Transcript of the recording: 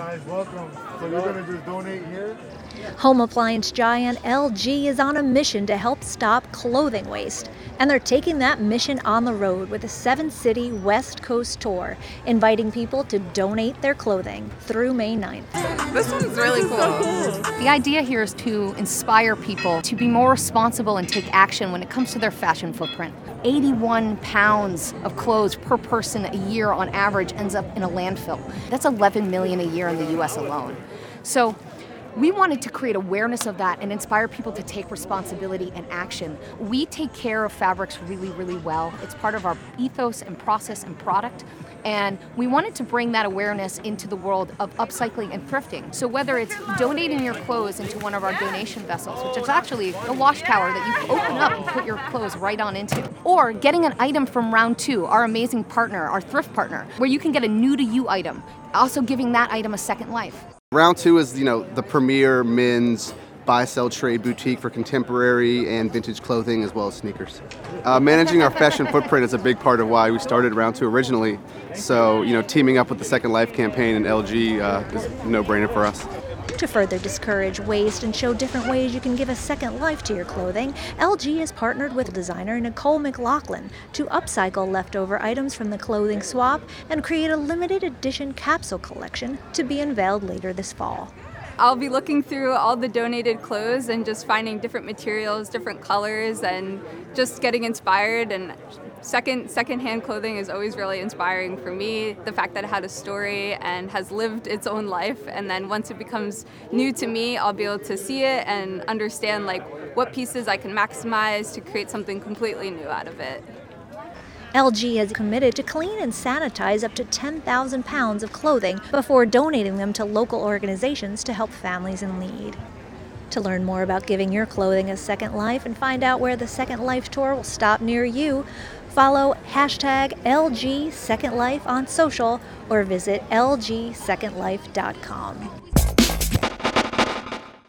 guys, welcome. So you're gonna just donate here? Home appliance giant LG is on a mission to help stop clothing waste. And they're taking that mission on the road with a seven city West Coast tour, inviting people to donate their clothing through May 9th. This one's really cool. The idea here is to inspire people to be more responsible and take action when it comes to their fashion footprint. 81 pounds of clothes per person a year on average ends up in a landfill. That's 11 million a year in the US alone. So we wanted to create awareness of that and inspire people to take responsibility and action. We take care of fabrics really, really well. It's part of our ethos and process and product. And we wanted to bring that awareness into the world of upcycling and thrifting. So whether it's donating your clothes into one of our donation vessels, which is actually a wash tower that you open up and put your clothes right on into, or getting an item from Round 2, our amazing partner, our thrift partner, where you can get a new to you item, also giving that item a second life. Round two is, you know, the premier men's buy sell trade boutique for contemporary and vintage clothing as well as sneakers. Uh, managing our fashion footprint is a big part of why we started Round Two originally. So, you know, teaming up with the Second Life campaign and LG uh, is a no-brainer for us. To further discourage waste and show different ways you can give a second life to your clothing, LG has partnered with designer Nicole McLaughlin to upcycle leftover items from the clothing swap and create a limited edition capsule collection to be unveiled later this fall. I'll be looking through all the donated clothes and just finding different materials, different colors, and just getting inspired. And second secondhand clothing is always really inspiring for me. The fact that it had a story and has lived its own life, and then once it becomes new to me, I'll be able to see it and understand like what pieces I can maximize to create something completely new out of it. LG has committed to clean and sanitize up to 10,000 pounds of clothing before donating them to local organizations to help families in need. To learn more about giving your clothing a second life and find out where the Second Life tour will stop near you, follow hashtag LG Second Life on social or visit lgsecondlife.com.